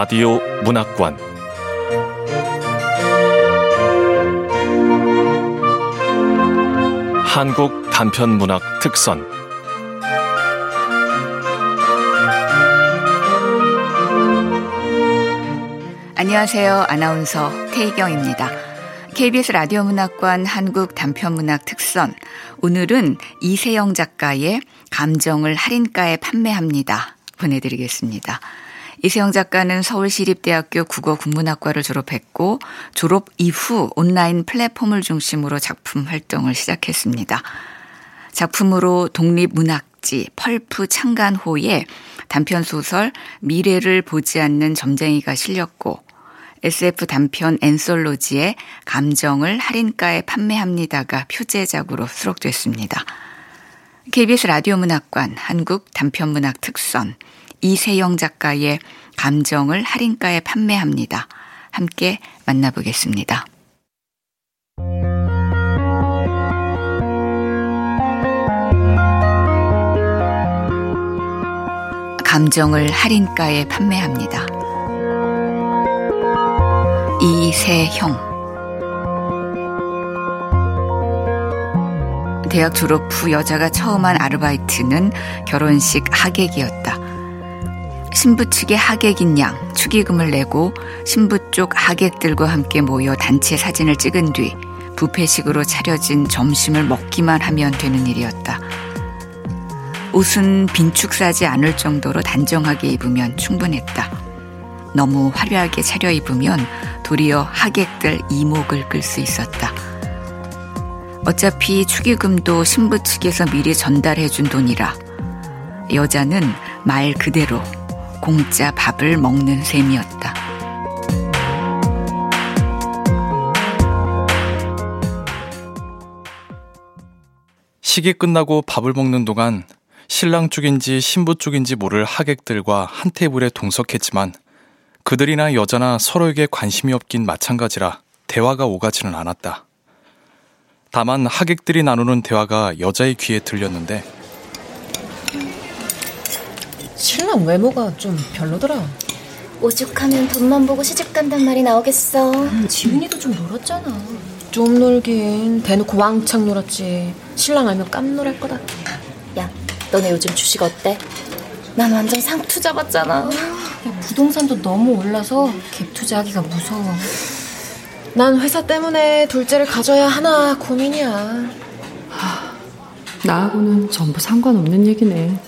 라디오 문학관 한국 단편 문학 특선 안녕하세요. 아나운서 태희경입니다. KBS 라디오 문학관 한국 단편 문학 특선. 오늘은 이세영 작가의 감정을 할인가에 판매합니다. 보내드리겠습니다. 이세영 작가는 서울시립대학교 국어국문학과를 졸업했고 졸업 이후 온라인 플랫폼을 중심으로 작품 활동을 시작했습니다. 작품으로 독립문학지 펄프 창간호에 단편소설 미래를 보지 않는 점쟁이가 실렸고 SF 단편 앤솔로지의 감정을 할인가에 판매합니다가 표제작으로 수록됐습니다. KBS 라디오 문학관 한국 단편문학 특선 이세영 작가의 감정을 할인가에 판매합니다. 함께 만나보겠습니다. 감정을 할인가에 판매합니다. 이세형 대학 졸업 후 여자가 처음 한 아르바이트는 결혼식 하객이었다. 신부 측의 하객인 양 축의금을 내고 신부 쪽 하객들과 함께 모여 단체 사진을 찍은 뒤 부페식으로 차려진 점심을 먹기만 하면 되는 일이었다. 옷은 빈축사지 않을 정도로 단정하게 입으면 충분했다. 너무 화려하게 차려 입으면 도리어 하객들 이목을 끌 수 있었다. 어차피 축의금도 신부 측에서 미리 전달해준 돈이라 여자는 말 그대로 공짜 밥을 먹는 셈이었다. 식이 끝나고 밥을 먹는 동안 신랑 쪽인지 신부 쪽인지 모를 하객들과 한 테이블에 동석했지만 그들이나 여자나 서로에게 관심이 없긴 마찬가지라 대화가 오가지는 않았다. 다만 하객들이 나누는 대화가 여자의 귀에 들렸는데 신랑 외모가 좀 별로더라. 오죽하면 돈만 보고 시집 간단 말이 나오겠어. 음, 지은이도 좀 놀았잖아. 좀 놀긴 대놓고 왕창 놀았지. 신랑 알면 깜놀할 거다. 야, 너네 요즘 주식 어때? 난 완전 상투 잡았잖아. 야, 부동산도 너무 올라서 갭 투자하기가 무서워. 난 회사 때문에 둘째를 가져야 하나 고민이야. 하, 나하고는 전부 상관없는 얘기네.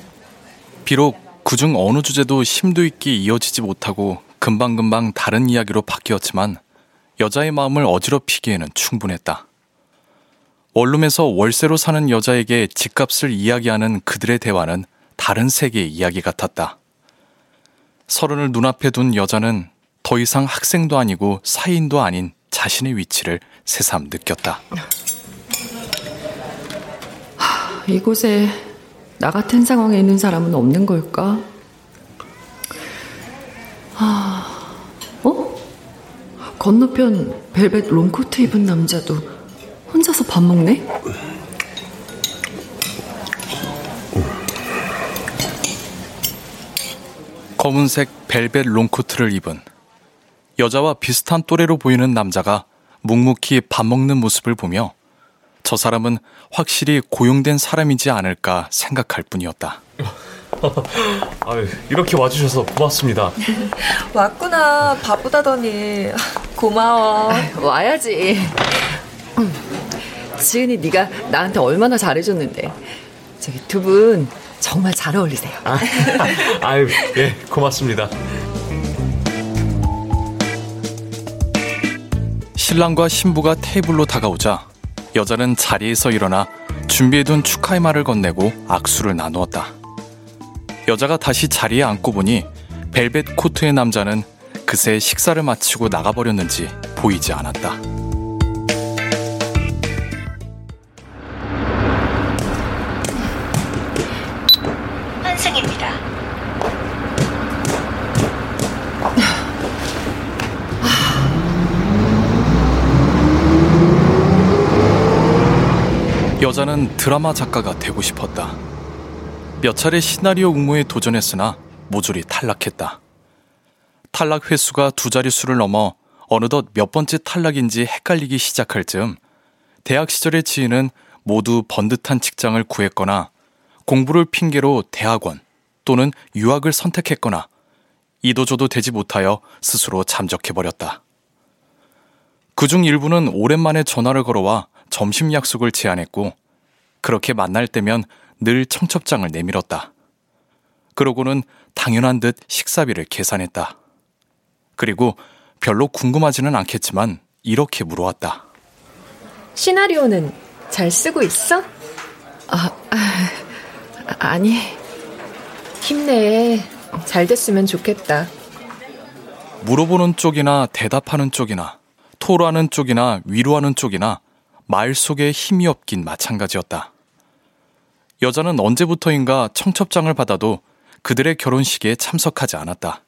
비록 그중 어느 주제도 심도 있게 이어지지 못하고 금방금방 다른 이야기로 바뀌었지만 여자의 마음을 어지럽히기에는 충분했다. 원룸에서 월세로 사는 여자에게 집값을 이야기하는 그들의 대화는 다른 세계의 이야기 같았다. 서른을 눈앞에 둔 여자는 더 이상 학생도 아니고 사인도 아닌 자신의 위치를 새삼 느꼈다. 하, 이곳에 나 같은 상황에 있는 사람은 없는 걸까? 아, 어? 건너편 벨벳 롱코트 입은 남자도 혼자서 밥 먹네? 검은색 벨벳 롱코트를 입은 여자와 비슷한 또래로 보이는 남자가 묵묵히 밥 먹는 모습을 보며 저 사람은 확실히 고용된 사람이지 않을까 생각할 뿐이었다. 아유, 이렇게 와주셔서 고맙습니다. 왔구나. 바쁘다더니. 고마워. 와야지. 지은이 네가 나한테 얼마나 잘해줬는데. 저기 두 분 정말 잘 어울리세요. 아, 아유, 예, 고맙습니다. 신랑과 신부가 테이블로 다가오자 여자는 자리에서 일어나 준비해둔 축하의 말을 건네고 악수를 나누었다. 여자가 다시 자리에 앉고 보니 벨벳 코트의 남자는 그새 식사를 마치고 나가버렸는지 보이지 않았다. 여자는 드라마 작가가 되고 싶었다. 몇 차례 시나리오 응모에 도전했으나 모조리 탈락했다. 탈락 횟수가 두 자릿수를 넘어 어느덧 몇 번째 탈락인지 헷갈리기 시작할 즈음 대학 시절의 지인은 모두 번듯한 직장을 구했거나 공부를 핑계로 대학원 또는 유학을 선택했거나 이도저도 되지 못하여 스스로 잠적해버렸다. 그중 일부는 오랜만에 전화를 걸어와 점심 약속을 제안했고 그렇게 만날 때면 늘 청첩장을 내밀었다. 그러고는 당연한 듯 식사비를 계산했다. 그리고 별로 궁금하지는 않겠지만 이렇게 물어왔다. 시나리오는 잘 쓰고 있어? 아, 아 아니. 힘내. 잘 됐으면 좋겠다. 물어보는 쪽이나 대답하는 쪽이나 토로하는 쪽이나 위로하는 쪽이나 말 속에 힘이 없긴 마찬가지였다. 여자는 언제부터인가 청첩장을 받아도 그들의 결혼식에 참석하지 않았다.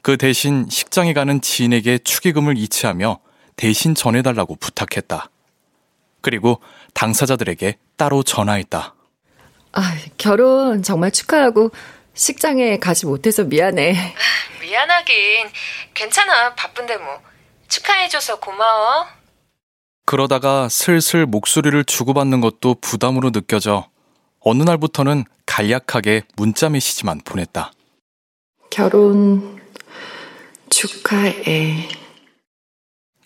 그 대신 식장에 가는 지인에게 축의금을 이체하며 대신 전해달라고 부탁했다. 그리고 당사자들에게 따로 전화했다. 아, 결혼 정말 축하하고 식장에 가지 못해서 미안해. 아, 미안하긴. 괜찮아. 바쁜데 뭐. 축하해줘서 고마워. 그러다가 슬슬 목소리를 주고받는 것도 부담으로 느껴져 어느 날부터는 간략하게 문자 메시지만 보냈다. 결혼 축하해.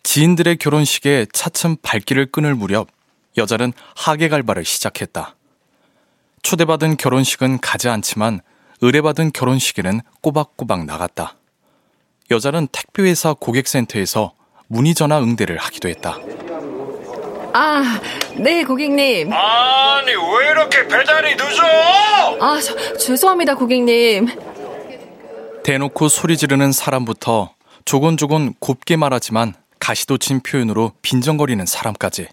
지인들의 결혼식에 차츰 발길을 끊을 무렵 여자는 하객 알바를 시작했다. 초대받은 결혼식은 가지 않지만 의뢰받은 결혼식에는 꼬박꼬박 나갔다. 여자는 택배회사 고객센터에서 문의 전화 응대를 하기도 했다. 아, 네, 고객님. 아니, 왜 이렇게 배달이 늦어? 아, 저, 죄송합니다, 고객님. 대놓고 소리 지르는 사람부터 조곤조곤 곱게 말하지만 가시도친 표현으로 빈정거리는 사람까지.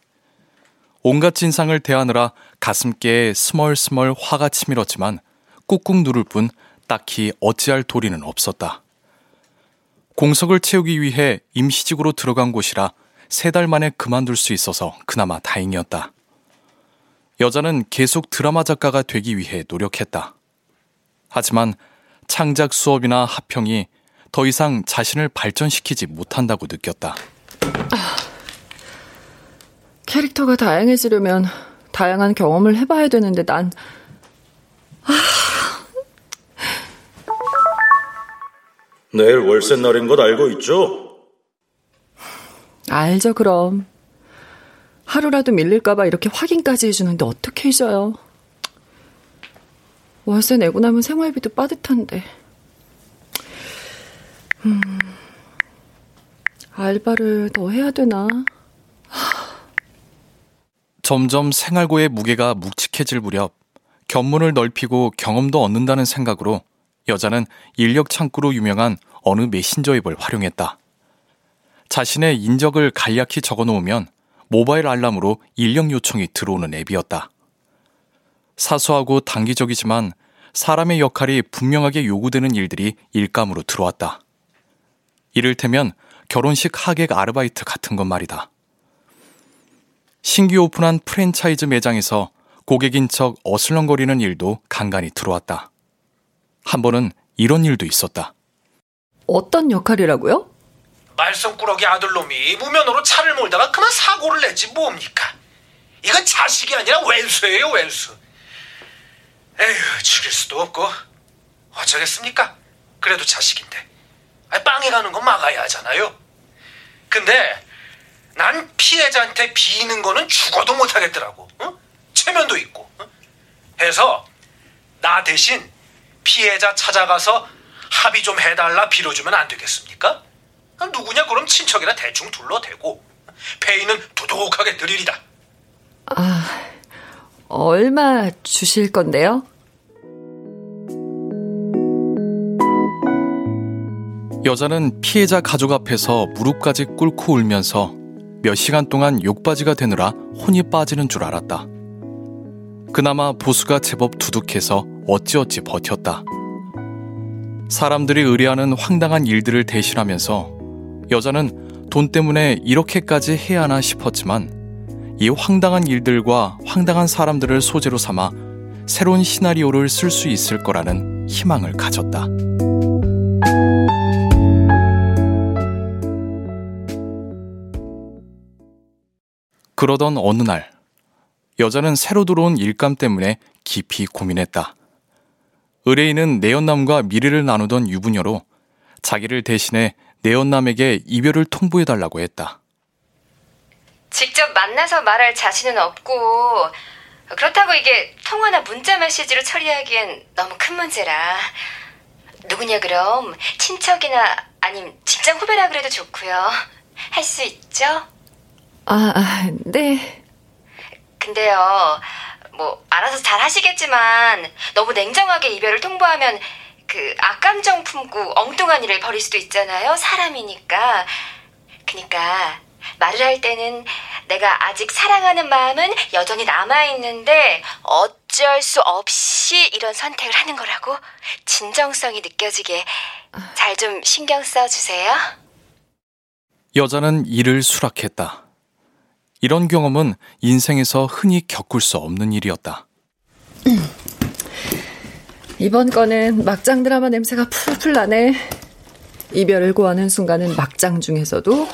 온갖 진상을 대하느라 가슴께에 스멀스멀 화가 치밀었지만 꾹꾹 누를 뿐 딱히 어찌할 도리는 없었다. 공석을 채우기 위해 임시직으로 들어간 곳이라 세 달 만에 그만둘 수 있어서 그나마 다행이었다. 여자는 계속 드라마 작가가 되기 위해 노력했다. 하지만 창작 수업이나 합평이 더 이상 자신을 발전시키지 못한다고 느꼈다. 아, 캐릭터가 다양해지려면 다양한 경험을 해봐야 되는데 난 아, 내일 월세 날인 것 알고 있죠? 알죠, 그럼. 하루라도 밀릴까봐 이렇게 확인까지 해주는데 어떻게 잊어요? 월세 내고 나면 생활비도 빠듯한데. 음, 알바를 더 해야 되나? 점점 생활고의 무게가 묵직해질 무렵 견문을 넓히고 경험도 얻는다는 생각으로 여자는 인력 창구로 유명한 어느 메신저 앱을 활용했다. 자신의 인적을 간략히 적어 놓으면 모바일 알람으로 인력 요청이 들어오는 앱이었다. 사소하고 단기적이지만 사람의 역할이 분명하게 요구되는 일들이 일감으로 들어왔다. 이를테면 결혼식 하객 아르바이트 같은 것 말이다. 신규 오픈한 프랜차이즈 매장에서 고객인 척 어슬렁거리는 일도 간간히 들어왔다. 한 번은 이런 일도 있었다. 어떤 역할이라고요? 말썽꾸러기 아들놈이 무면으로 차를 몰다가 그만 사고를 냈지 뭡니까? 이건 자식이 아니라 왼수예요 왼수. 에휴 죽일 수도 없고 어쩌겠습니까? 그래도 자식인데 빵에 가는 건 막아야 하잖아요. 근데 난 피해자한테 비는 거는 죽어도 못하겠더라고. 응? 체면도 있고. 응? 해서 나 대신 피해자 찾아가서 합의 좀 해달라 빌어주면 안 되겠습니까? 누구냐 그럼 친척이나 대충 둘러대고 페이는 도둑하게 드리리다. 아, 얼마 주실 건데요? 여자는 피해자 가족 앞에서 무릎까지 꿇고 울면서 몇 시간 동안 욕바지가 되느라 혼이 빠지는 줄 알았다. 그나마 보수가 제법 두둑해서 어찌어찌 버텼다. 사람들이 의뢰하는 황당한 일들을 대신하면서 여자는 돈 때문에 이렇게까지 해야 하나 싶었지만 이 황당한 일들과 황당한 사람들을 소재로 삼아 새로운 시나리오를 쓸 수 있을 거라는 희망을 가졌다. 그러던 어느 날, 여자는 새로 들어온 일감 때문에 깊이 고민했다. 의뢰인은 내연남과 미래를 나누던 유부녀로 자기를 대신해 내연남에게 이별을 통보해달라고 했다. 직접 만나서 말할 자신은 없고, 그렇다고 이게 통화나 문자 메시지로 처리하기엔 너무 큰 문제라. 누구냐 그럼 친척이나 아님 직장 후배라 그래도 좋고요. 할 수 있죠? 아, 아, 네. 근데요, 뭐 알아서 잘 하시겠지만 너무 냉정하게 이별을 통보하면 그 악감정 품고 엉뚱한 일을 벌일 수도 있잖아요. 사람이니까. 그니까 말을 할 때는 내가 아직 사랑하는 마음은 여전히 남아있는데 어쩔 수 없이 이런 선택을 하는 거라고 진정성이 느껴지게 잘 좀 신경 써주세요. 여자는 이를 수락했다. 이런 경험은 인생에서 흔히 겪을 수 없는 일이었다. 이번 건은 막장 드라마 냄새가 풀풀 나네. 이별을 고하는 순간은 막장 중에서도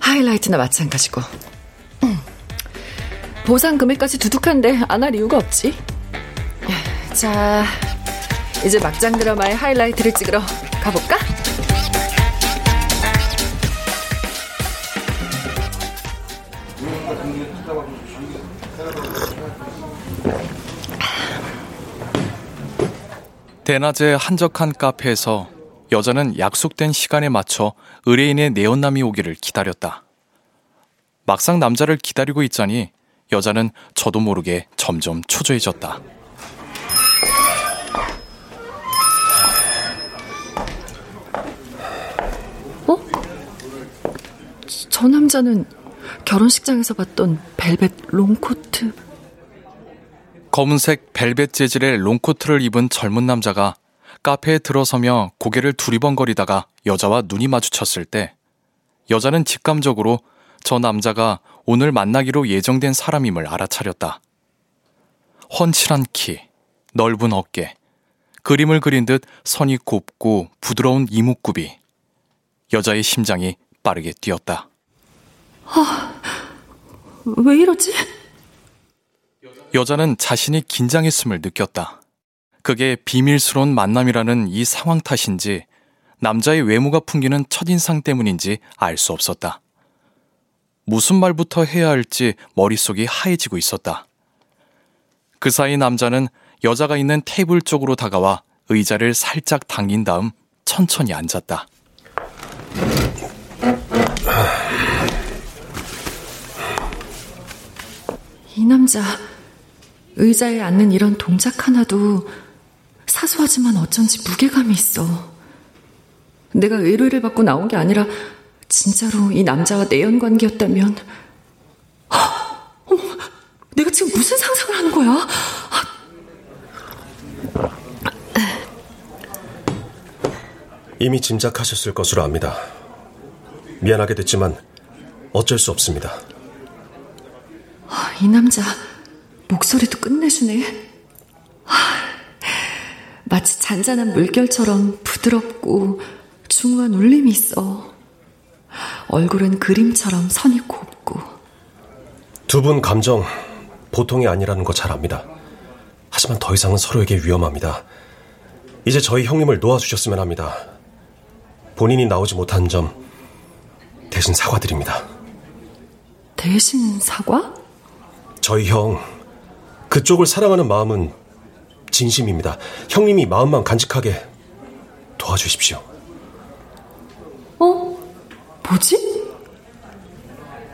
하이라이트나 마찬가지고. 보상 금액까지 두둑한데 안 할 이유가 없지. 자, 이제 막장 드라마의 하이라이트를 찍으러 가볼까? 대낮에 한적한 카페에서 여자는 약속된 시간에 맞춰 의뢰인의 내연남이 오기를 기다렸다. 막상 남자를 기다리고 있자니 여자는 저도 모르게 점점 초조해졌다. 어? 저 남자는 결혼식장에서 봤던 벨벳 롱코트. 검은색 벨벳 재질의 롱코트를 입은 젊은 남자가 카페에 들어서며 고개를 두리번거리다가 여자와 눈이 마주쳤을 때 여자는 직감적으로 저 남자가 오늘 만나기로 예정된 사람임을 알아차렸다. 훤칠한 키, 넓은 어깨, 그림을 그린 듯 선이 곱고 부드러운 이목구비. 여자의 심장이 빠르게 뛰었다. 아, 왜 이러지? 여자는 자신이 긴장했음을 느꼈다. 그게 비밀스러운 만남이라는 이 상황 탓인지 남자의 외모가 풍기는 첫인상 때문인지 알 수 없었다. 무슨 말부터 해야 할지 머릿속이 하얘지고 있었다. 그 사이 남자는 여자가 있는 테이블 쪽으로 다가와 의자를 살짝 당긴 다음 천천히 앉았다. 이 남자, 의자에 앉는 이런 동작 하나도 사소하지만 어쩐지 무게감이 있어. 내가 의뢰를 받고 나온 게 아니라 진짜로 이 남자와 내연 관계였다면 어머, 내가 지금 무슨 상상을 하는 거야? 이미 짐작하셨을 것으로 압니다. 미안하게 됐지만 어쩔 수 없습니다. 이 남자 목소리도 끝내주네. 마치 잔잔한 물결처럼 부드럽고 중후한 울림이 있어. 얼굴은 그림처럼 선이 곱고. 두 분 감정 보통이 아니라는 거 잘 압니다. 하지만 더 이상은 서로에게 위험합니다. 이제 저희 형님을 놓아주셨으면 합니다. 본인이 나오지 못한 점 대신 사과드립니다. 대신 사과? 저희 형 그쪽을 사랑하는 마음은 진심입니다. 형님이 마음만 간직하게 도와주십시오. 어? 뭐지?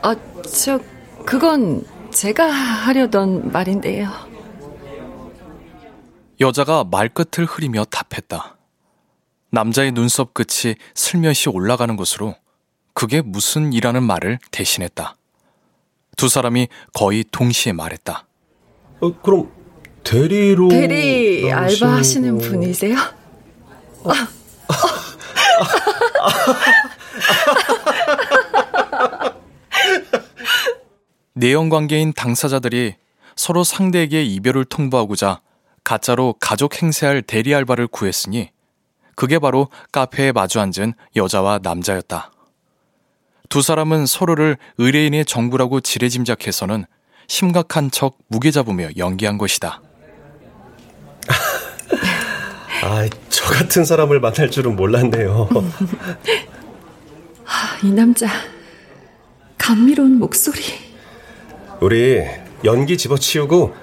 아, 저, 그건 제가 하려던 말인데요. 여자가 말끝을 흐리며 답했다. 남자의 눈썹 끝이 슬며시 올라가는 곳으로 그게 무슨 이라는 말을 대신했다. 두 사람이 거의 동시에 말했다. 어, 그럼 대리로 대리 알바 하시는 분이세요? 어. 내연 관계인 당사자들이 서로 상대에게 이별을 통보하고자 가짜로 가족 행세할 대리 알바를 구했으니 그게 바로 카페에 마주 앉은 여자와 남자였다. 두 사람은 서로를 의뢰인의 정부라고 지레짐작해서는 심각한 척 무게 잡으며 연기한 것이다. 아, 저 같은 사람을 만날 줄은 몰랐네요. 아, 이 남자 감미로운 목소리. 우리 연기 집어치우고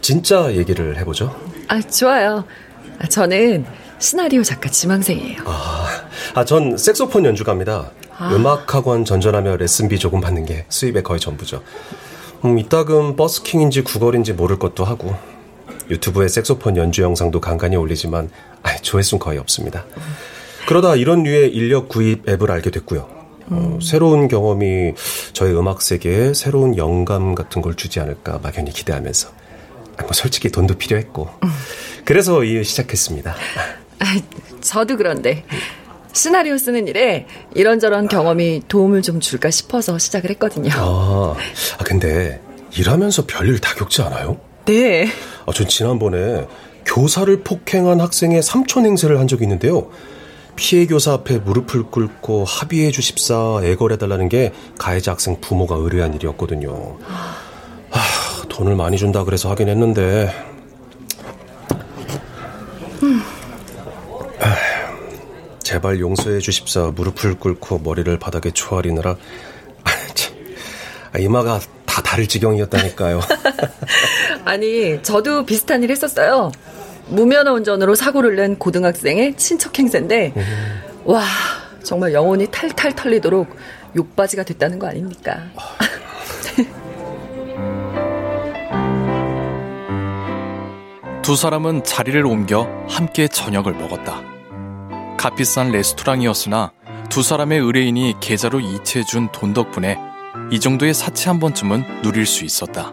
진짜 얘기를 해보죠. 아, 좋아요. 아, 저는 시나리오 작가 지망생이에요. 아, 아, 전 색소폰 연주가입니다. 아. 음악학원 전전하며 레슨비 조금 받는 게 수입의 거의 전부죠. 음, 이따금 버스킹인지 구걸인지 모를 것도 하고 유튜브에 색소폰 연주 영상도 간간히 올리지만 아, 조회수는 거의 없습니다. 그러다 이런 류의 인력 구입 앱을 알게 됐고요. 어, 음. 새로운 경험이 저의 음악 세계에 새로운 영감 같은 걸 주지 않을까 막연히 기대하면서 아, 뭐 솔직히 돈도 필요했고 음. 그래서 이 시작했습니다. 아, 저도 그런데 시나리오 쓰는 일에 이런저런 경험이 도움을 좀 줄까 싶어서 시작을 했거든요. 아, 아 근데 일하면서 별일 다 겪지 않아요? 네. 아, 전 지난번에 교사를 폭행한 학생의 삼촌 행세를 한 적이 있는데요. 피해 교사 앞에 무릎을 꿇고 합의해 주십사 애걸해달라는 게 가해자 학생 부모가 의뢰한 일이었거든요. 아, 돈을 많이 준다 그래서 하긴 했는데. 음. 제발 용서해 주십사 무릎을 꿇고 머리를 바닥에 초아리느라 아, 아, 이마가 다 다를 지경이었다니까요. 아니 저도 비슷한 일 했었어요. 무면허 운전으로 사고를 낸 고등학생의 친척 행세인데 음. 와 정말 영혼이 탈탈 털리도록 욕바지가 됐다는 거 아닙니까? 두 사람은 자리를 옮겨 함께 저녁을 먹었다. 값비싼 레스토랑이었으나 두 사람의 의뢰인이 계좌로 이체해준 돈 덕분에 이 정도의 사치 한 번쯤은 누릴 수 있었다.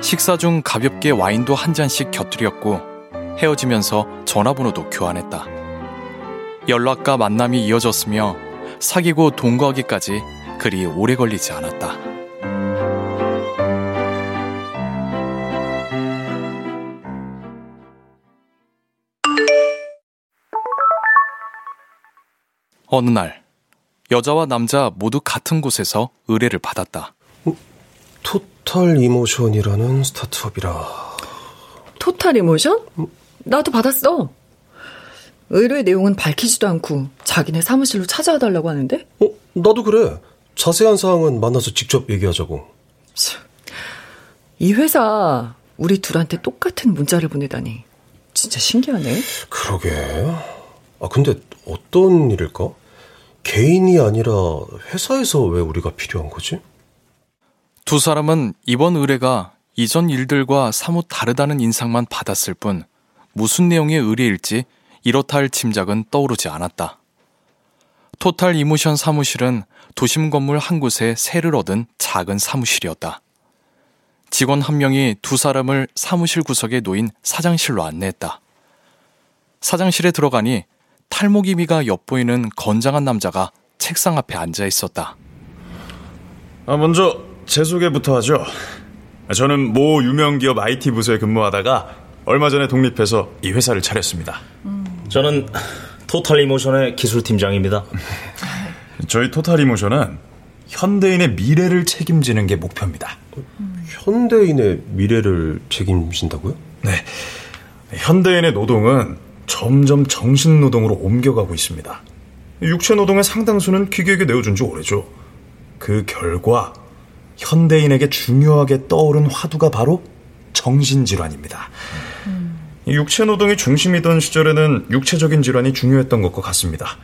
식사 중 가볍게 와인도 한 잔씩 곁들였고 헤어지면서 전화번호도 교환했다. 연락과 만남이 이어졌으며 사귀고 동거하기까지 그리 오래 걸리지 않았다. 어느 날 여자와 남자 모두 같은 곳에서 의뢰를 받았다. 어? 토탈 이모션이라는 스타트업이라. 토탈 이모션? 나도 받았어. 의뢰 내용은 밝히지도 않고 자기네 사무실로 찾아와 달라고 하는데? 어, 나도 그래. 자세한 사항은 만나서 직접 얘기하자고. 이 회사 우리 둘한테 똑같은 문자를 보내다니 진짜 신기하네. 그러게. 아 근데 어떤 일일까? 개인이 아니라 회사에서 왜 우리가 필요한 거지? 두 사람은 이번 의뢰가 이전 일들과 사뭇 다르다는 인상만 받았을 뿐 무슨 내용의 의뢰일지 이렇다 할 짐작은 떠오르지 않았다. 토탈 이모션 사무실은 도심 건물 한 곳에 세를 얻은 작은 사무실이었다. 직원 한 명이 두 사람을 사무실 구석에 놓인 사장실로 안내했다. 사장실에 들어가니 탈모기미가 엿보이는 건장한 남자가 책상 앞에 앉아 있었다. 아, 먼저 제 소개부터 하죠. 저는 모 유명 기업 IT 부서에 근무하다가 얼마 전에 독립해서 이 회사를 차렸습니다. 음. 저는 토탈 이모션의 기술 팀장입니다. 저희 토탈 이모션은 현대인의 미래를 책임지는 게 목표입니다. 현대인의 미래를 책임진다고요? 네. 현대인의 노동은 점점 정신노동으로 옮겨가고 있습니다. 육체 노동의 상당수는 기계에게 내어준 지 오래죠. 그 결과 현대인에게 중요하게 떠오른 화두가 바로 정신질환입니다. 음. 육체 노동이 중심이던 시절에는 육체적인 질환이 중요했던 것과 같습니다.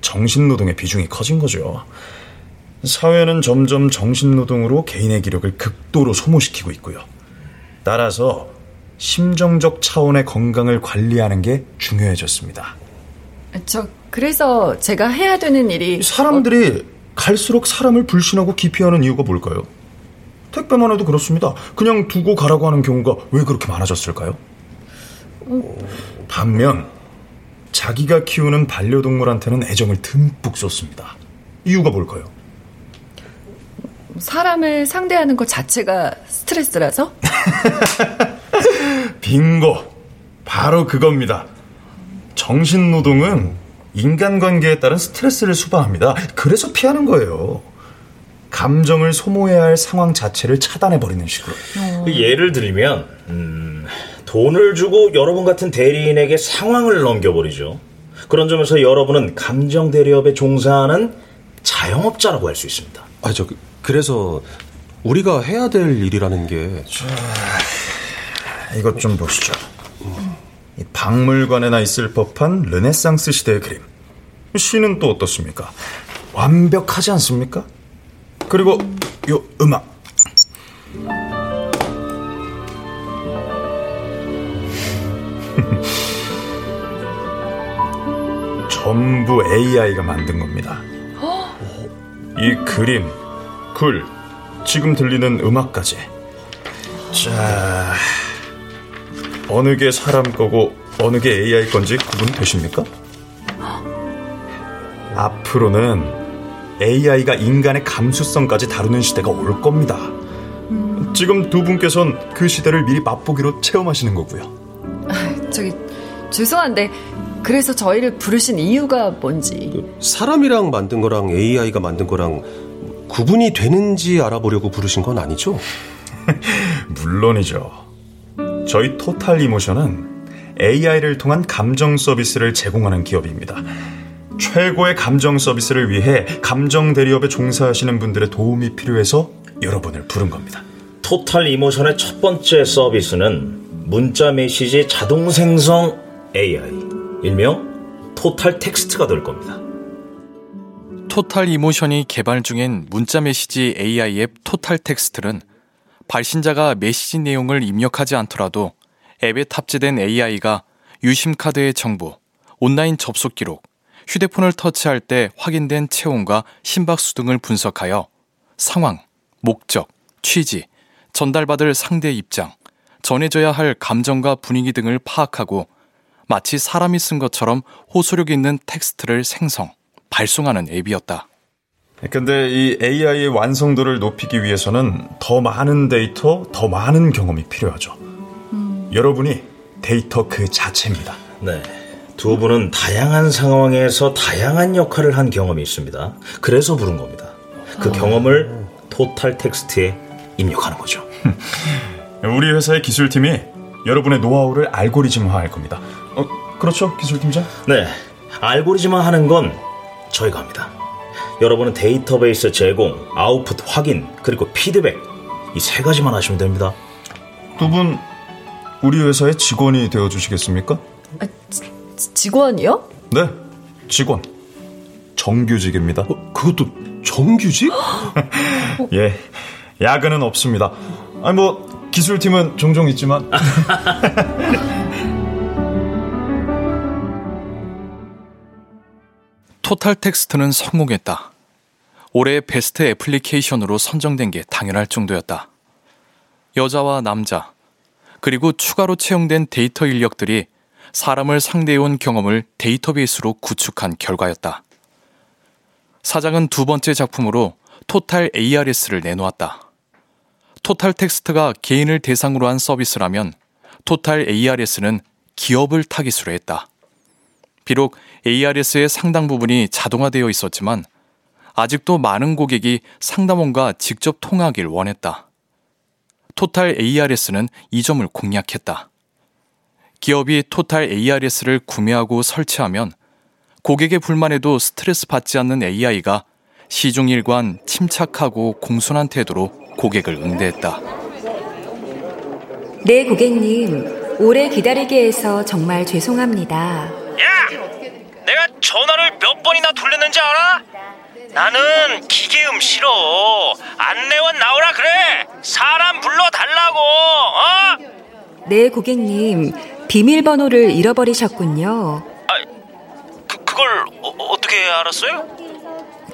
정신 노동의 비중이 커진 거죠. 사회는 점점 정신 노동으로 개인의 기력을 극도로 소모시키고 있고요. 따라서 심정적 차원의 건강을 관리하는 게 중요해졌습니다. 저 그래서 제가 해야 되는 일이 사람들이 어... 갈수록 사람을 불신하고 기피하는 이유가 뭘까요? 택배만 해도 그렇습니다. 그냥 두고 가라고 하는 경우가 왜 그렇게 많아졌을까요? 어... 반면 자기가 키우는 반려동물한테는 애정을 듬뿍 쏟습니다. 이유가 뭘까요? 사람을 상대하는 것 자체가 스트레스라서? 빙고. 바로 그겁니다. 정신노동은 인간관계에 따른 스트레스를 수반합니다. 그래서 피하는 거예요. 감정을 소모해야 할 상황 자체를 차단해버리는 식으로. 그 예를 들면, 음, 돈을 주고 여러분 같은 대리인에게 상황을 넘겨버리죠. 그런 점에서 여러분은 감정 대리업에 종사하는 자영업자라고 할 수 있습니다. 아, 저, 그래서 우리가 해야 될 일이라는 게. 자, 이것 좀 보시죠. 이 박물관에나 있을 법한 르네상스 시대의 그림. 시는 또 어떻습니까? 완벽하지 않습니까? 그리고 요 음악. 전부 AI가 만든 겁니다. 이 그림, 글, 지금 들리는 음악까지. 자, 어느 게 사람 거고 어느 게 AI 건지 구분 되십니까? 앞으로는 AI가 인간의 감수성까지 다루는 시대가 올 겁니다. 지금 두 분께선 그 시대를 미리 맛보기로 체험하시는 거고요. 아, 저기 죄송한데 그래서 저희를 부르신 이유가 뭔지. 그 사람이랑 만든 거랑 AI가 만든 거랑 구분이 되는지 알아보려고 부르신 건 아니죠? 물론이죠. 저희 토탈 이모션은 AI를 통한 감정 서비스를 제공하는 기업입니다. 최고의 감정 서비스를 위해 감정 대리업에 종사하시는 분들의 도움이 필요해서 여러분을 부른 겁니다. Total Emotion의 첫 번째 서비스는 문자 메시지 자동 생성 AI. 일명 Total Text가 될 겁니다. Total Emotion이 개발 중인 문자 메시지 AI 앱 Total Text는 발신자가 메시지 내용을 입력하지 않더라도 앱에 탑재된 AI가 유심카드의 정보, 온라인 접속 기록, 휴대폰을 터치할 때 확인된 체온과 심박수 등을 분석하여 상황, 목적, 취지, 전달받을 상대 입장, 전해져야 할 감정과 분위기 등을 파악하고 마치 사람이 쓴 것처럼 호소력 있는 텍스트를 생성, 발송하는 앱이었다. 근데 이 AI의 완성도를 높이기 위해서는 더 많은 데이터, 더 많은 경험이 필요하죠. 음. 여러분이 데이터 그 자체입니다. 네. 두 분은 다양한 상황에서 다양한 역할을 한 경험이 있습니다. 그래서 부른 겁니다. 그 아. 경험을 Total Text에 입력하는 거죠. 우리 회사의 기술팀이 여러분의 노하우를 알고리즘화할 겁니다. 어, 그렇죠, 기술팀장? 네. 알고리즘화 하는 건 저희가 합니다. 여러분은 데이터베이스 제공, 아웃풋 확인, 그리고 피드백 이 세 가지만 하시면 됩니다. 두 분 우리 회사의 직원이 되어 주시겠습니까? 아, 지, 직원이요? 네, 직원. 정규직입니다. 어, 그것도 정규직? 예, 야근은 없습니다. 아니 뭐 기술팀은 종종 있지만. Total Text는 성공했다. 올해 베스트 애플리케이션으로 선정된 게 당연할 정도였다. 여자와 남자, 그리고 추가로 채용된 데이터 인력들이 사람을 상대해온 경험을 데이터베이스로 구축한 결과였다. 사장은 두 번째 작품으로 Total ARS를 내놓았다. Total Text가 개인을 대상으로 한 서비스라면 Total ARS는 기업을 타깃으로 했다. 비록 ARS의 상당 부분이 자동화되어 있었지만 아직도 많은 고객이 상담원과 직접 통화하길 원했다. 토탈 ARS는 이 점을 공략했다. 기업이 토탈 ARS를 구매하고 설치하면 고객의 불만에도 스트레스 받지 않는 AI가 시중일관 침착하고 공손한 태도로 고객을 응대했다. 네, 고객님. 오래 기다리게 해서 정말 죄송합니다. 야! 내가 전화를 몇 번이나 돌렸는지 알아? 나는 기계음 싫어. 안내원 나오라 그래. 사람 불러 달라고. 어? 네, 고객님. 비밀번호를 잃어버리셨군요. 아, 그, 그걸 어, 떻게 알았어요?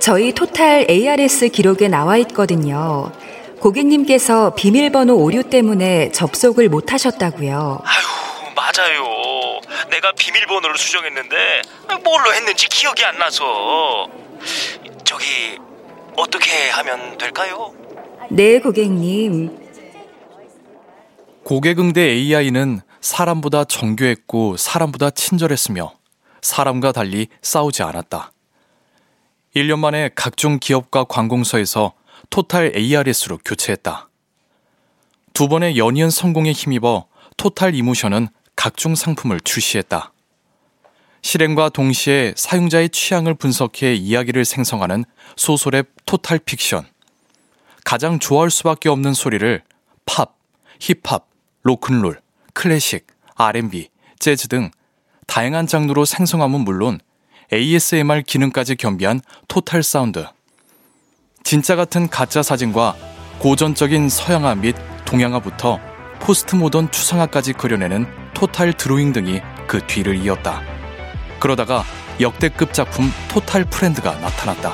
저희 토탈 ARS 기록에 나와 있거든요. 고객님께서 비밀번호 오류 때문에 접속을 못 하셨다고요. 아유, 맞아요. 내가 비밀번호를 수정했는데 뭘로 했는지 기억이 안 나서 저기 어떻게 하면 될까요? 네, 고객님. 고객 응대 AI는 사람보다 정교했고 사람보다 친절했으며 사람과 달리 싸우지 않았다. 1년 만에 각종 기업과 관공서에서 토탈 ARS로 교체했다. 두 번의 연이은 성공에 힘입어 토탈 이모션은 각종 상품을 출시했다. 실행과 동시에 사용자의 취향을 분석해 이야기를 생성하는 소설의 토탈 픽션. 가장 좋아할 수밖에 없는 소리를 팝, 힙합, 로큰롤, 클래식, R&B, 재즈 등 다양한 장르로 생성함은 물론 ASMR 기능까지 겸비한 Total Sound. 진짜 같은 가짜 사진과 고전적인 서양화 및 동양화부터 포스트 모던 추상화까지 그려내는 Total Drawing 등이 그 뒤를 이었다. 그러다가 역대급 작품 Total Friend가 나타났다.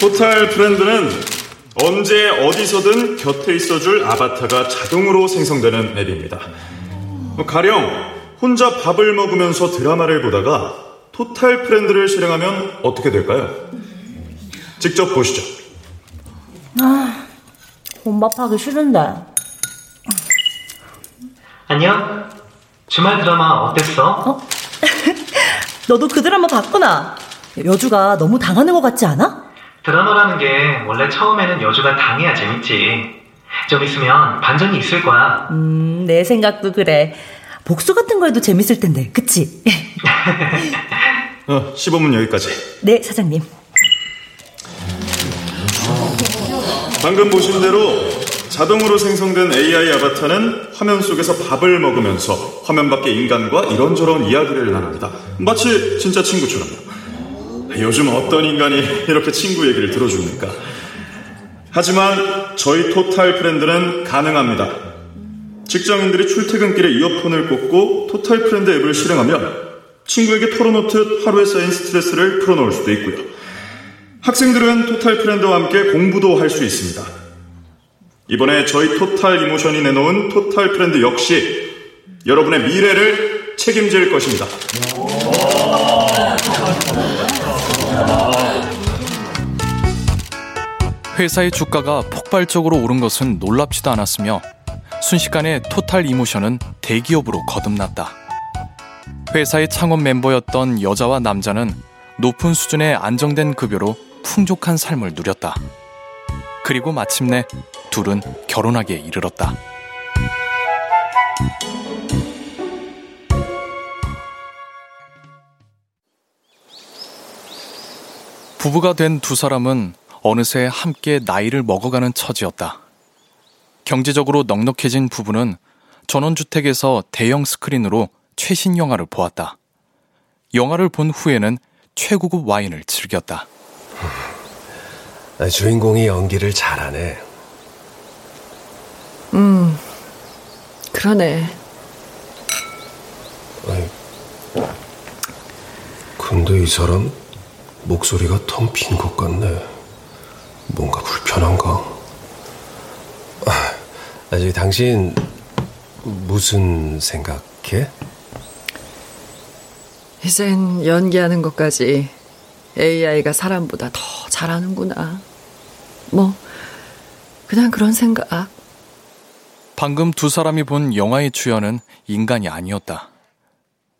Total Friend는 언제 어디서든 곁에 있어줄 아바타가 자동으로 생성되는 앱입니다. 가령 혼자 밥을 먹으면서 드라마를 보다가 Total Friend를 실행하면 어떻게 될까요? 직접 보시죠. 아, 혼밥하기 싫은데. 안녕? 주말 드라마 어땠어? 어? 너도 그 드라마 봤구나. 여주가 너무 당하는 것 같지 않아? 드라마라는 게 원래 처음에는 여주가 당해야 재밌지. 좀 있으면 반전이 있을 거야. 음, 내 생각도 그래. 복수 같은 거 해도 재밌을 텐데, 그치? 어, 시범은 여기까지. 네, 사장님. 방금 보신 대로 자동으로 생성된 AI 아바타는 화면 속에서 밥을 먹으면서 화면 밖의 인간과 이런저런 이야기를 나눕니다. 마치 진짜 친구처럼. 요즘 어떤 인간이 이렇게 친구 얘기를 들어줍니까? 하지만 저희 Total Friend는 가능합니다. 직장인들이 출퇴근길에 이어폰을 꽂고 Total Friend 앱을 실행하면 친구에게 털어놓듯 하루에 쌓인 스트레스를 풀어놓을 수도 있고요. 학생들은 Total Friend와 함께 공부도 할 수 있습니다. 이번에 저희 Total Emotion이 내놓은 Total Friend 역시 여러분의 미래를 책임질 것입니다. 회사의 주가가 폭발적으로 오른 것은 놀랍지도 않았으며 순식간에 토탈 이모션은 대기업으로 거듭났다. 회사의 창업 멤버였던 여자와 남자는 높은 수준의 안정된 급여로 풍족한 삶을 누렸다. 그리고 마침내 둘은 결혼하기에 이르렀다. 부부가 된 두 사람은 어느새 함께 나이를 먹어가는 처지였다. 경제적으로 넉넉해진 부부는 전원주택에서 대형 스크린으로 최신 영화를 보았다. 영화를 본 후에는 최고급 와인을 즐겼다. 주인공이 연기를 잘하네. 음, 그러네. 아니, 근데 이 사람 목소리가 텅 빈 것 같네. 뭔가 불편한가? 아, 아직 당신 무슨 생각해? 이젠 연기하는 것까지 AI가 사람보다 더 잘하는구나. 뭐, 그냥 그런 생각. 방금 두 사람이 본 영화의 주연은 인간이 아니었다.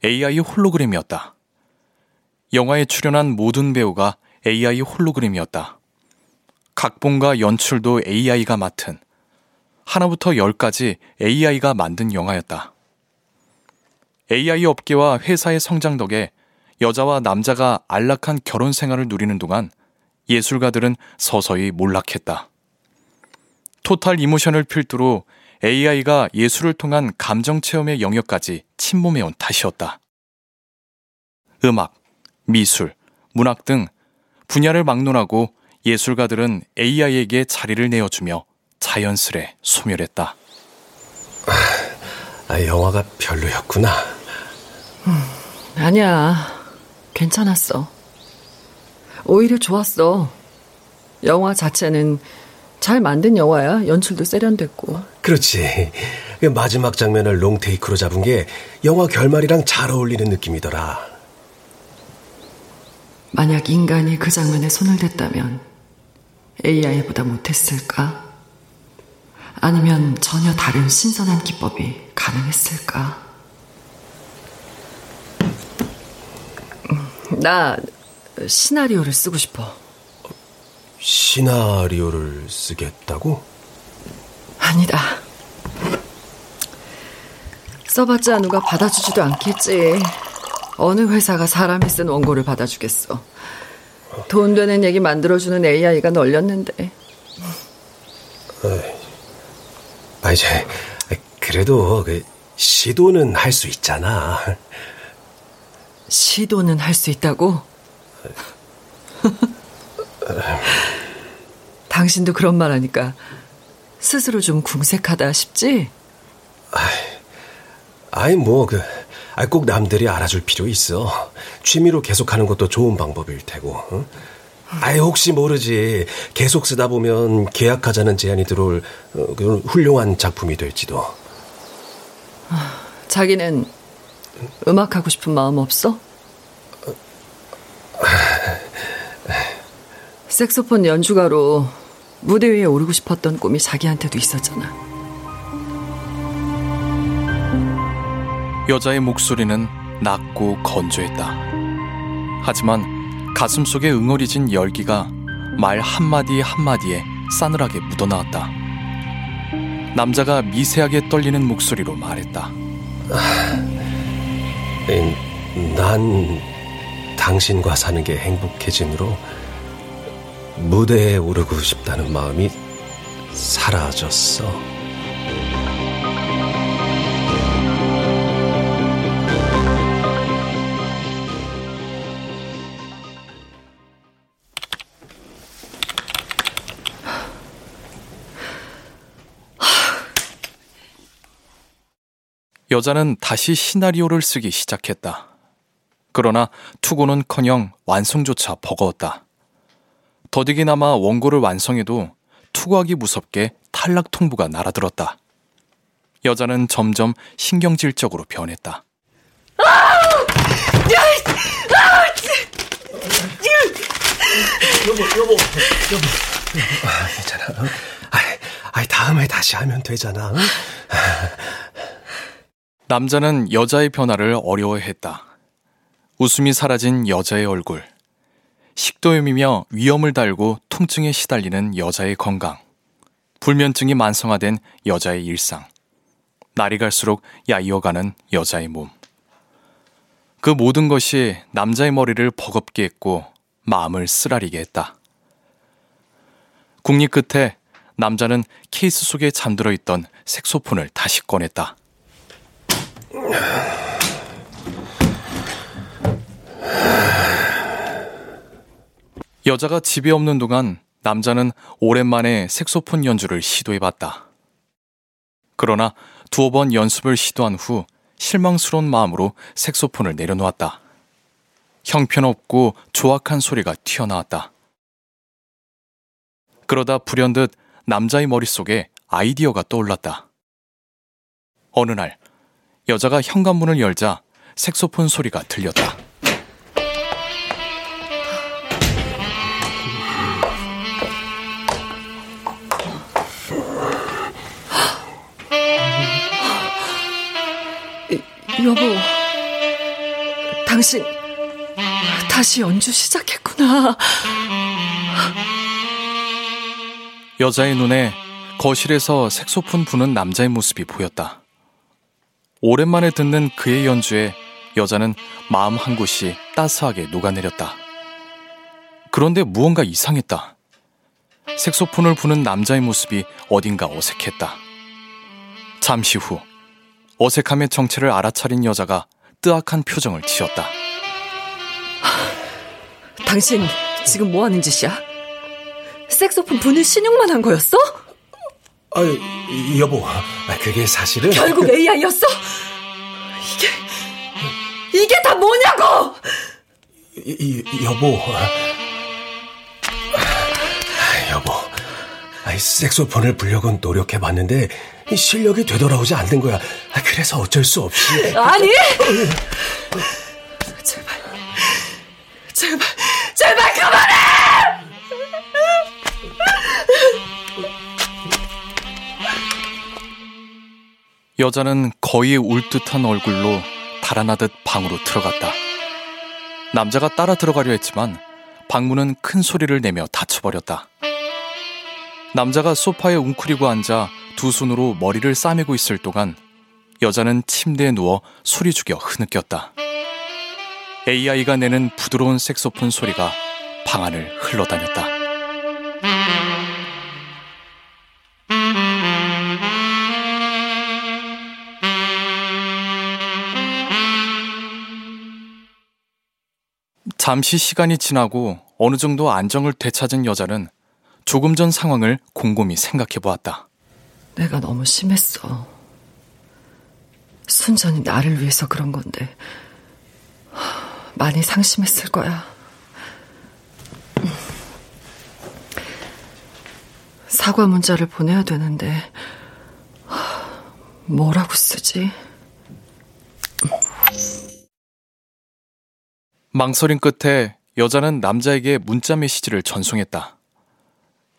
AI 홀로그램이었다. 영화에 출연한 모든 배우가 AI 홀로그램이었다. 각본과 연출도 AI가 맡은 하나부터 열까지 AI가 만든 영화였다. AI 업계와 회사의 성장 덕에 여자와 남자가 안락한 결혼 생활을 누리는 동안 예술가들은 서서히 몰락했다. 토탈 이모션을 필두로 AI가 예술을 통한 감정 체험의 영역까지 침범해온 탓이었다. 음악, 미술, 문학 등 분야를 막론하고 예술가들은 AI에게 자리를 내어주며 자연스레 소멸했다. 아, 영화가 별로였구나. 음, 아니야. 괜찮았어. 오히려 좋았어. 영화 자체는 잘 만든 영화야. 연출도 세련됐고. 그렇지. 그 마지막 장면을 롱테이크로 잡은 게 영화 결말이랑 잘 어울리는 느낌이더라. 만약 인간이 그 장면에 손을 댔다면 AI보다 못했을까? 아니면 전혀 다른 신선한 기법이 가능했을까? 음, 나 시나리오를 쓰고 싶어. 시나리오를 쓰겠다고? 아니다. 써봤자 누가 받아주지도 않겠지. 어느 회사가 사람이 쓴 원고를 받아주겠어. 돈 되는 얘기 만들어주는 AI가 널렸는데. 아, 이제, 그래도, 그, 시도는 할 수 있잖아. 시도는 할 수 있다고? 당신도 그런 말 하니까 스스로 좀 궁색하다 싶지? 아이, 뭐, 그, 꼭 남들이 알아줄 필요 있어. 취미로 계속하는 것도 좋은 방법일 테고. 응? 아이, 혹시 모르지. 계속 쓰다 보면 계약하자는 제안이 들어올 어, 그런 훌륭한 작품이 될지도. 자기는 음악 하고 싶은 마음 없어? 색소폰 연주가로 무대 위에 오르고 싶었던 꿈이 자기한테도 있었잖아. 여자의 목소리는 낮고 건조했다. 하지만 가슴 속에 응어리진 열기가 말 한마디 한마디에 싸늘하게 묻어나왔다. 남자가 미세하게 떨리는 목소리로 말했다. 난 당신과 사는 게 행복해짐으로 무대에 오르고 싶다는 마음이 사라졌어. 여자는 다시 시나리오를 쓰기 시작했다. 그러나 투고는 커녕 완성조차 버거웠다. 더디기나마 원고를 완성해도 투구하기 무섭게 탈락 통보가 날아들었다. 여자는 점점 신경질적으로 변했다. 여보, 여보, 여보. 아, 괜찮아. 아, 다음에 다시 하면 되잖아. 남자는 여자의 변화를 어려워했다. 웃음이 사라진 여자의 얼굴. 식도염이며 위험을 달고 통증에 시달리는 여자의 건강. 불면증이 만성화된 여자의 일상. 날이 갈수록 야이어가는 여자의 몸. 그 모든 것이 남자의 머리를 버겁게 했고 마음을 쓰라리게 했다. 국립 끝에 남자는 케이스 속에 잠들어 있던 색소폰을 다시 꺼냈다. 여자가 집에 없는 동안 남자는 오랜만에 색소폰 연주를 시도해봤다. 그러나 두어 번 연습을 시도한 후 실망스러운 마음으로 색소폰을 내려놓았다. 형편없고 조악한 소리가 튀어나왔다. 그러다 불현듯 남자의 머릿속에 아이디어가 떠올랐다. 어느 날 여자가 현관문을 열자 색소폰 소리가 들렸다. 여보, 당신 다시 연주 시작했구나. 여자의 눈에 거실에서 색소폰 부는 남자의 모습이 보였다. 오랜만에 듣는 그의 연주에 여자는 마음 한 곳이 따스하게 녹아내렸다. 그런데 무언가 이상했다. 색소폰을 부는 남자의 모습이 어딘가 어색했다. 잠시 후 어색함의 정체를 알아차린 여자가 뜨악한 표정을 지었다. 당신 지금 뭐 하는 짓이야? 색소폰 분을 신용만 한 거였어? 아, 여보, 그게 사실은 결국 AI였어? 이게 이게 다 뭐냐고? 이, 여보, 여보, 색소폰을 불려고 노력해 봤는데 실력이 되돌아오지 않는 거야. 그래서 어쩔 수 없이. 아니! 제발, 제발, 제발 그만해! 여자는 거의 울 듯한 얼굴로 달아나듯 방으로 들어갔다. 남자가 따라 들어가려 했지만 방문은 큰 소리를 내며 닫혀버렸다. 남자가 소파에 웅크리고 앉아 두 손으로 머리를 싸매고 있을 동안 여자는 침대에 누워 소리 죽여 흐느꼈다. AI가 내는 부드러운 색소폰 소리가 방 안을 흘러다녔다. 잠시 시간이 지나고 어느 정도 안정을 되찾은 여자는 조금 전 상황을 곰곰이 생각해 보았다. 내가 너무 심했어. 순전히 나를 위해서 그런 건데. 많이 상심했을 거야. 사과 문자를 보내야 되는데, 뭐라고 쓰지? 망설임 끝에 여자는 남자에게 문자 메시지를 전송했다.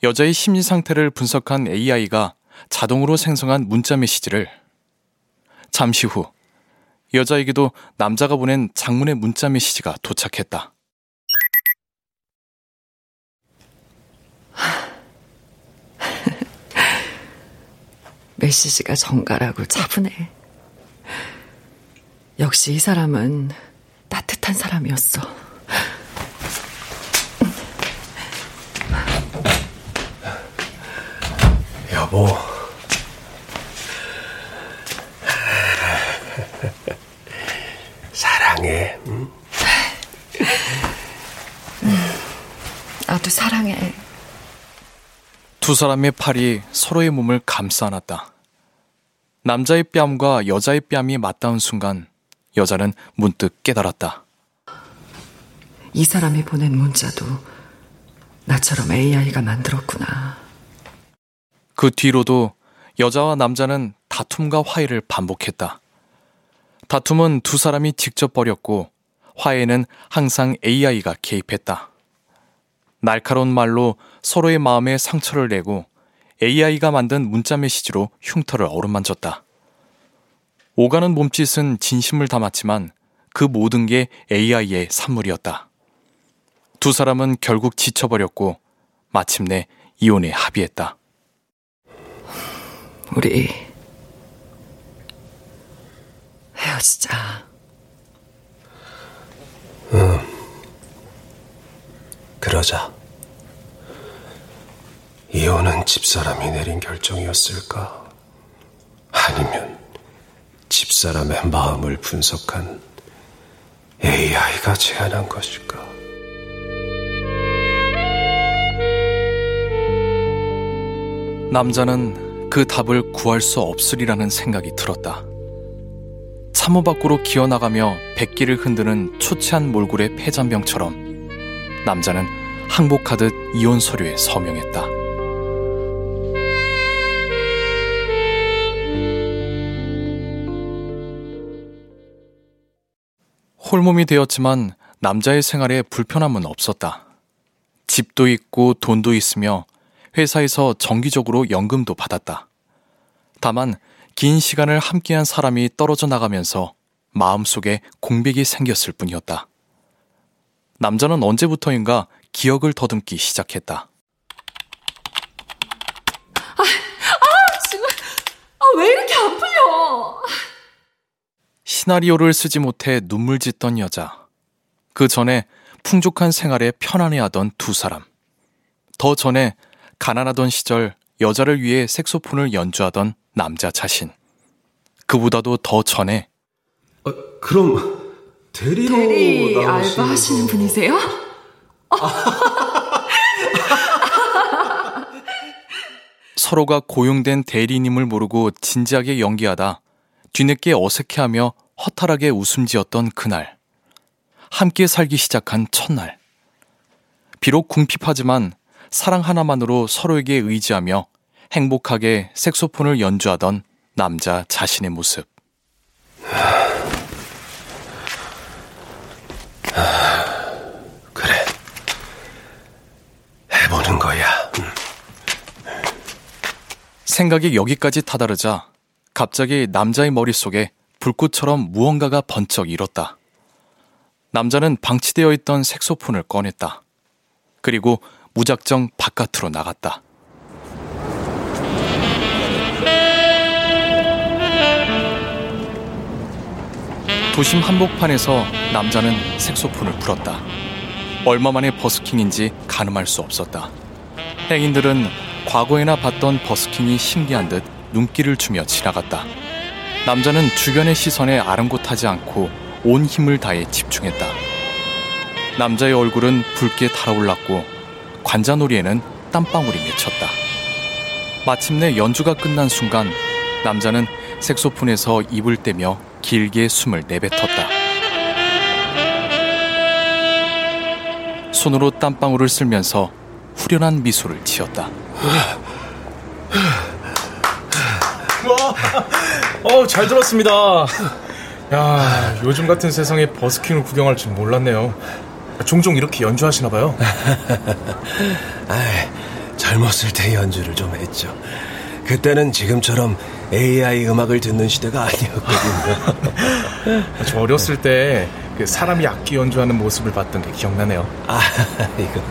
여자의 심리 상태를 분석한 AI가 자동으로 생성한 문자 메시지를 잠시 후 여자에게도 남자가 보낸 장문의 문자 메시지가 도착했다. 메시지가 정갈하고 차분해. 역시 이 사람은 따뜻한 사람이었어. 여보. 사랑해. 응? 나도 사랑해. 두 사람의 팔이 서로의 몸을 감싸 안았다. 남자의 뺨과 여자의 뺨이 맞닿은 순간 여자는 문득 깨달았다. 이 사람이 보낸 문자도 나처럼 AI가 만들었구나. 그 뒤로도 여자와 남자는 다툼과 화해를 반복했다. 다툼은 두 사람이 직접 벌였고 화해는 항상 AI가 개입했다. 날카로운 말로 서로의 마음에 상처를 내고 AI가 만든 문자 메시지로 흉터를 어루만졌다. 오가는 몸짓은 진심을 담았지만 그 모든 게 AI의 산물이었다. 두 사람은 결국 지쳐버렸고 마침내 이혼에 합의했다. 우리 헤어지자. 응. 그러자. 이혼은 집사람이 내린 결정이었을까? 아니면 집사람의 마음을 분석한 AI가 제안한 것일까? 남자는 그 답을 구할 수 없으리라는 생각이 들었다. 사무 밖으로 기어나가며 백기를 흔드는 초췌한 몰골의 폐잔병처럼 남자는 항복하듯 이혼 서류에 서명했다. 홀몸이 되었지만 남자의 생활에 불편함은 없었다. 집도 있고 돈도 있으며 회사에서 정기적으로 연금도 받았다. 다만 긴 시간을 함께한 사람이 떨어져 나가면서 마음속에 공백이 생겼을 뿐이었다. 남자는 언제부터인가 기억을 더듬기 시작했다. 아, 아 정말 아, 왜 이렇게 안 풀려? 시나리오를 쓰지 못해 눈물 짓던 여자. 그 전에 풍족한 생활에 편안해하던 두 사람. 더 전에 가난하던 시절 여자를 위해 색소폰을 연주하던 남자 자신. 그보다도 더 전에 어, 그럼 대리로 대리 나오시는 알바 하시는 분이세요? 서로가 고용된 대리님을 모르고 진지하게 연기하다 뒤늦게 어색해하며 허탈하게 웃음 지었던 그날. 함께 살기 시작한 첫날. 비록 궁핍하지만 사랑 하나만으로 서로에게 의지하며 행복하게 색소폰을 연주하던 남자 자신의 모습. 그래. 해보는 거야. 생각이 여기까지 타다르자 갑자기 남자의 머릿속에 불꽃처럼 무언가가 번쩍 일었다. 남자는 방치되어 있던 색소폰을 꺼냈다. 그리고 무작정 바깥으로 나갔다. 도심 한복판에서 남자는 색소폰을 풀었다. 얼마 만에 버스킹인지 가늠할 수 없었다. 행인들은 과거에나 봤던 버스킹이 신기한 듯 눈길을 주며 지나갔다. 남자는 주변의 시선에 아랑곳하지 않고 온 힘을 다해 집중했다. 남자의 얼굴은 붉게 달아올랐고 관자놀이에는 땀방울이 맺혔다. 마침내 연주가 끝난 순간 남자는 색소폰에서 입을 떼며 길게 숨을 내뱉었다. 손으로 땀방울을 쓸면서 후련한 미소를 지었다. 와, 어, 잘 들었습니다. 야, 요즘 같은 세상에 버스킹을 구경할 줄 몰랐네요. 종종 이렇게 연주하시나 봐요. 아, 젊었을 때 연주를 좀 했죠. 그때는 지금처럼 AI 음악을 듣는 시대가 아니었거든요. 저 어렸을 때그 사람이 악기 연주하는 모습을 봤던 게 기억나네요. 아, 이거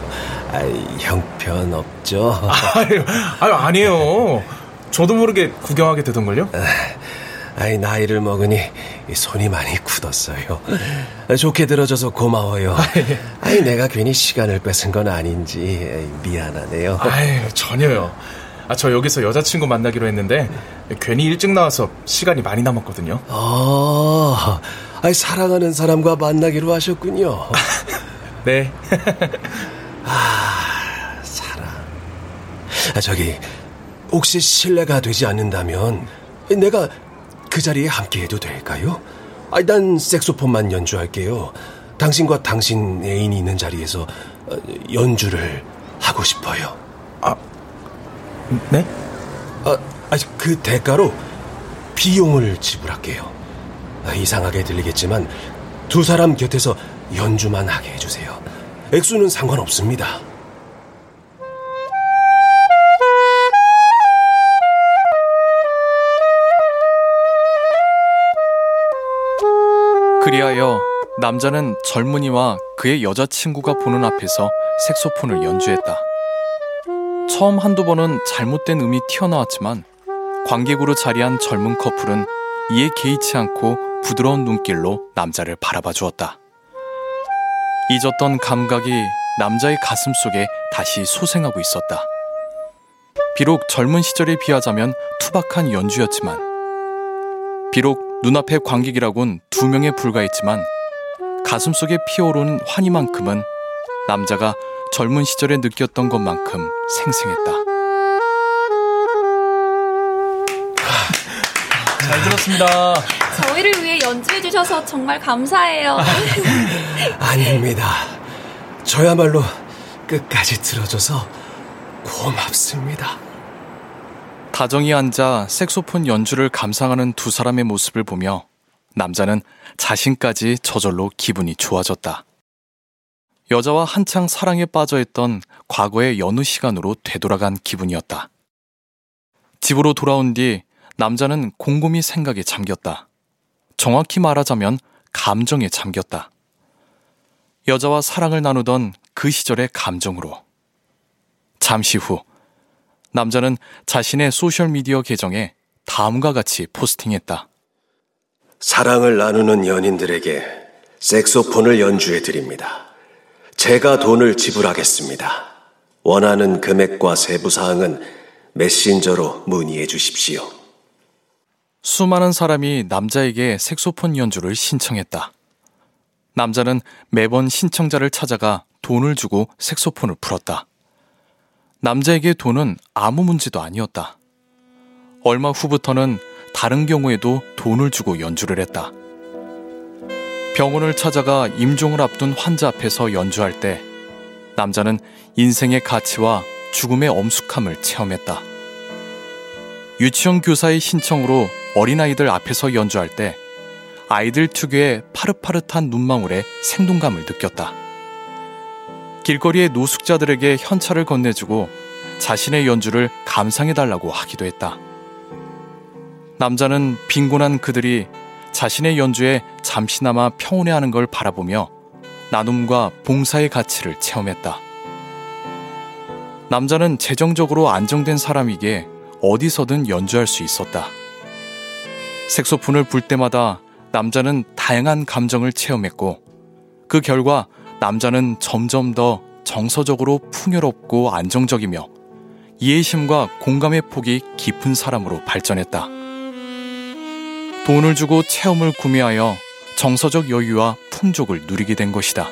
아, 형편 없죠. 아유, 아유 아니에요. 저도 모르게 구경하게 되던걸요? 아이 나이를 먹으니 손이 많이 굳었어요. 좋게 들어줘서 고마워요. 아이 내가 괜히 시간을 뺏은 건 아닌지 미안하네요. 아유 전혀요. 아, 저 여기서 여자친구 만나기로 했는데 괜히 일찍 나와서 시간이 많이 남았거든요. 아, 아이 사랑하는 사람과 만나기로 하셨군요. 네. 아, 사랑. 아, 저기 혹시 실례가 되지 않는다면 내가 그 자리에 함께해도 될까요? 아, 난 색소폰만 연주할게요. 당신과 당신 애인이 있는 자리에서 연주를 하고 싶어요. 아, 네? 아, 그 대가로 비용을 지불할게요. 아, 이상하게 들리겠지만 두 사람 곁에서 연주만 하게 해주세요. 액수는 상관없습니다. 그리하여 남자는 젊은이와 그의 여자친구가 보는 앞에서 색소폰을 연주했다. 처음 한두 번은 잘못된 음이 튀어나왔지만 관객으로 자리한 젊은 커플은 이에 개의치 않고 부드러운 눈길로 남자를 바라봐 주었다. 잊었던 감각이 남자의 가슴 속에 다시 소생하고 있었다. 비록 젊은 시절에 비하자면 투박한 연주였지만, 비록 눈앞의 관객이라곤 두 명에 불과했지만, 가슴 속에 피어오른 환희만큼은 남자가 젊은 시절에 느꼈던 것만큼 생생했다. 잘 들었습니다. 저희를 위해 연주해 주셔서 정말 감사해요. 아닙니다. 저야말로 끝까지 들어줘서 고맙습니다. 다정히 앉아 색소폰 연주를 감상하는 두 사람의 모습을 보며 남자는 자신까지 저절로 기분이 좋아졌다. 여자와 한창 사랑에 빠져있던 과거의 여느 시간으로 되돌아간 기분이었다. 집으로 돌아온 뒤 남자는 곰곰이 생각에 잠겼다. 정확히 말하자면 감정에 잠겼다. 여자와 사랑을 나누던 그 시절의 감정으로. 잠시 후, 남자는 자신의 소셜미디어 계정에 다음과 같이 포스팅했다. 사랑을 나누는 연인들에게 색소폰을 연주해 드립니다. 제가 돈을 지불하겠습니다. 원하는 금액과 세부 사항은 메신저로 문의해 주십시오. 수많은 사람이 남자에게 색소폰 연주를 신청했다. 남자는 매번 신청자를 찾아가 돈을 주고 색소폰을 풀었다. 남자에게 돈은 아무 문제도 아니었다. 얼마 후부터는 다른 경우에도 돈을 주고 연주를 했다. 병원을 찾아가 임종을 앞둔 환자 앞에서 연주할 때 남자는 인생의 가치와 죽음의 엄숙함을 체험했다. 유치원 교사의 신청으로 어린아이들 앞에서 연주할 때 아이들 특유의 파릇파릇한 눈망울에 생동감을 느꼈다. 길거리의 노숙자들에게 현찰을 건네주고 자신의 연주를 감상해달라고 하기도 했다. 남자는 빈곤한 그들이 자신의 연주에 잠시나마 평온해하는 걸 바라보며 나눔과 봉사의 가치를 체험했다. 남자는 재정적으로 안정된 사람이기에 어디서든 연주할 수 있었다. 색소폰을 불 때마다 남자는 다양한 감정을 체험했고 그 결과 남자는 점점 더 정서적으로 풍요롭고 안정적이며 이해심과 공감의 폭이 깊은 사람으로 발전했다. 돈을 주고 체험을 구매하여 정서적 여유와 풍족을 누리게 된 것이다.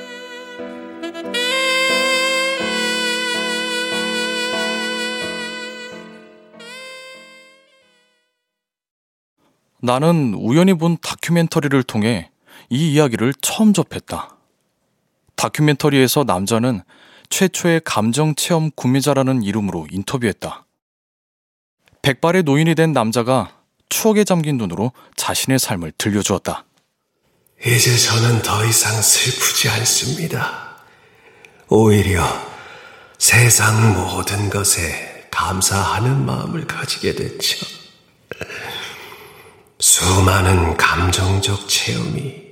나는 우연히 본 다큐멘터리를 통해 이 이야기를 처음 접했다. 다큐멘터리에서 남자는 최초의 감정 체험 구매자라는 이름으로 인터뷰했다. 백발의 노인이 된 남자가 추억에 잠긴 눈으로 자신의 삶을 들려주었다. 이제 저는 더 이상 슬프지 않습니다. 오히려 세상 모든 것에 감사하는 마음을 가지게 됐죠. 수많은 감정적 체험이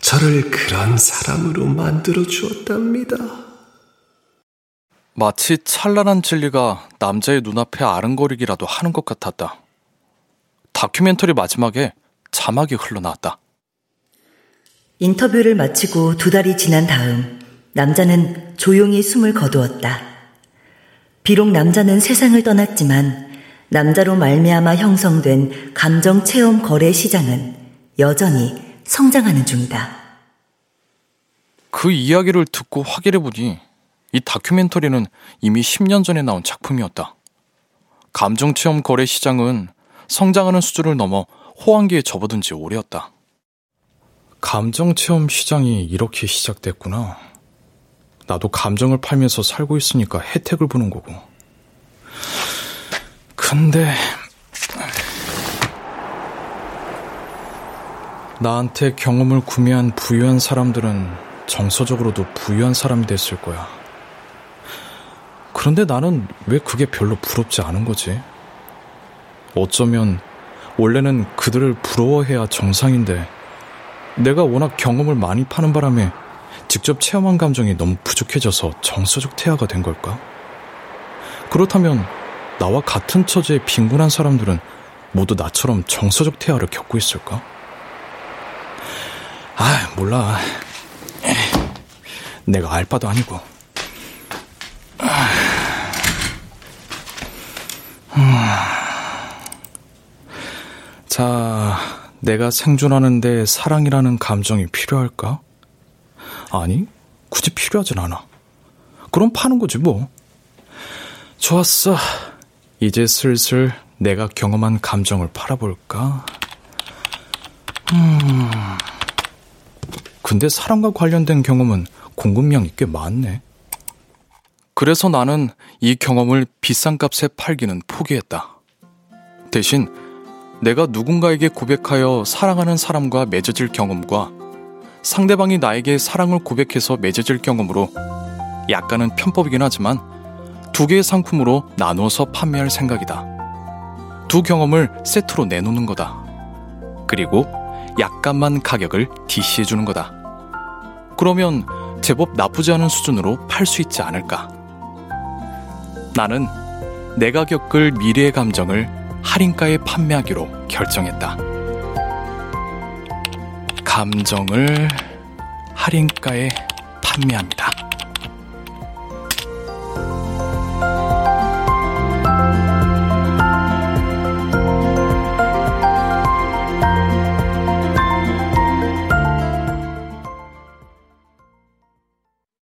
저를 그런 사람으로 만들어 주었답니다. 마치 찬란한 진리가 남자의 눈앞에 아른거리기라도 하는 것 같았다. 다큐멘터리 마지막에 자막이 흘러나왔다. 인터뷰를 마치고 두 달이 지난 다음 남자는 조용히 숨을 거두었다. 비록 남자는 세상을 떠났지만 남자로 말미암아 형성된 감정 체험 거래 시장은 여전히 성장하는 중이다. 그 이야기를 듣고 확인해 보니 이 다큐멘터리는 이미 10년 전에 나온 작품이었다. 감정 체험 거래 시장은 성장하는 수준을 넘어 호황기에 접어든 지 오래였다. 감정 체험 시장이 이렇게 시작됐구나. 나도 감정을 팔면서 살고 있으니까 혜택을 보는 거고. 근데 나한테 경험을 구매한 부유한 사람들은 정서적으로도 부유한 사람이 됐을 거야. 그런데 나는 왜 그게 별로 부럽지 않은 거지? 어쩌면 원래는 그들을 부러워해야 정상인데 내가 워낙 경험을 많이 파는 바람에 직접 체험한 감정이 너무 부족해져서 정서적 태아가 된 걸까? 그렇다면 나와 같은 처지의 빈곤한 사람들은 모두 나처럼 정서적 태아를 겪고 있을까? 아, 몰라. 내가 알바도 아니고. 자, 내가 생존하는데 사랑이라는 감정이 필요할까? 아니, 굳이 필요하진 않아. 그럼 파는 거지, 뭐. 좋았어. 이제 슬슬 내가 경험한 감정을 팔아볼까? 음. 근데 사람과 관련된 경험은 공급량이 꽤 많네. 그래서 나는 이 경험을 비싼 값에 팔기는 포기했다. 대신 내가 누군가에게 고백하여 사랑하는 사람과 맺어질 경험과 상대방이 나에게 사랑을 고백해서 맺어질 경험으로 약간은 편법이긴 하지만 두 개의 상품으로 나누어서 판매할 생각이다. 두 경험을 세트로 내놓는 거다. 그리고 약간만 가격을 DC해 주는 거다. 그러면 제법 나쁘지 않은 수준으로 팔 수 있지 않을까. 나는 내가 겪을 미래의 감정을 할인가에 판매하기로 결정했다. 감정을 할인가에 판매합니다.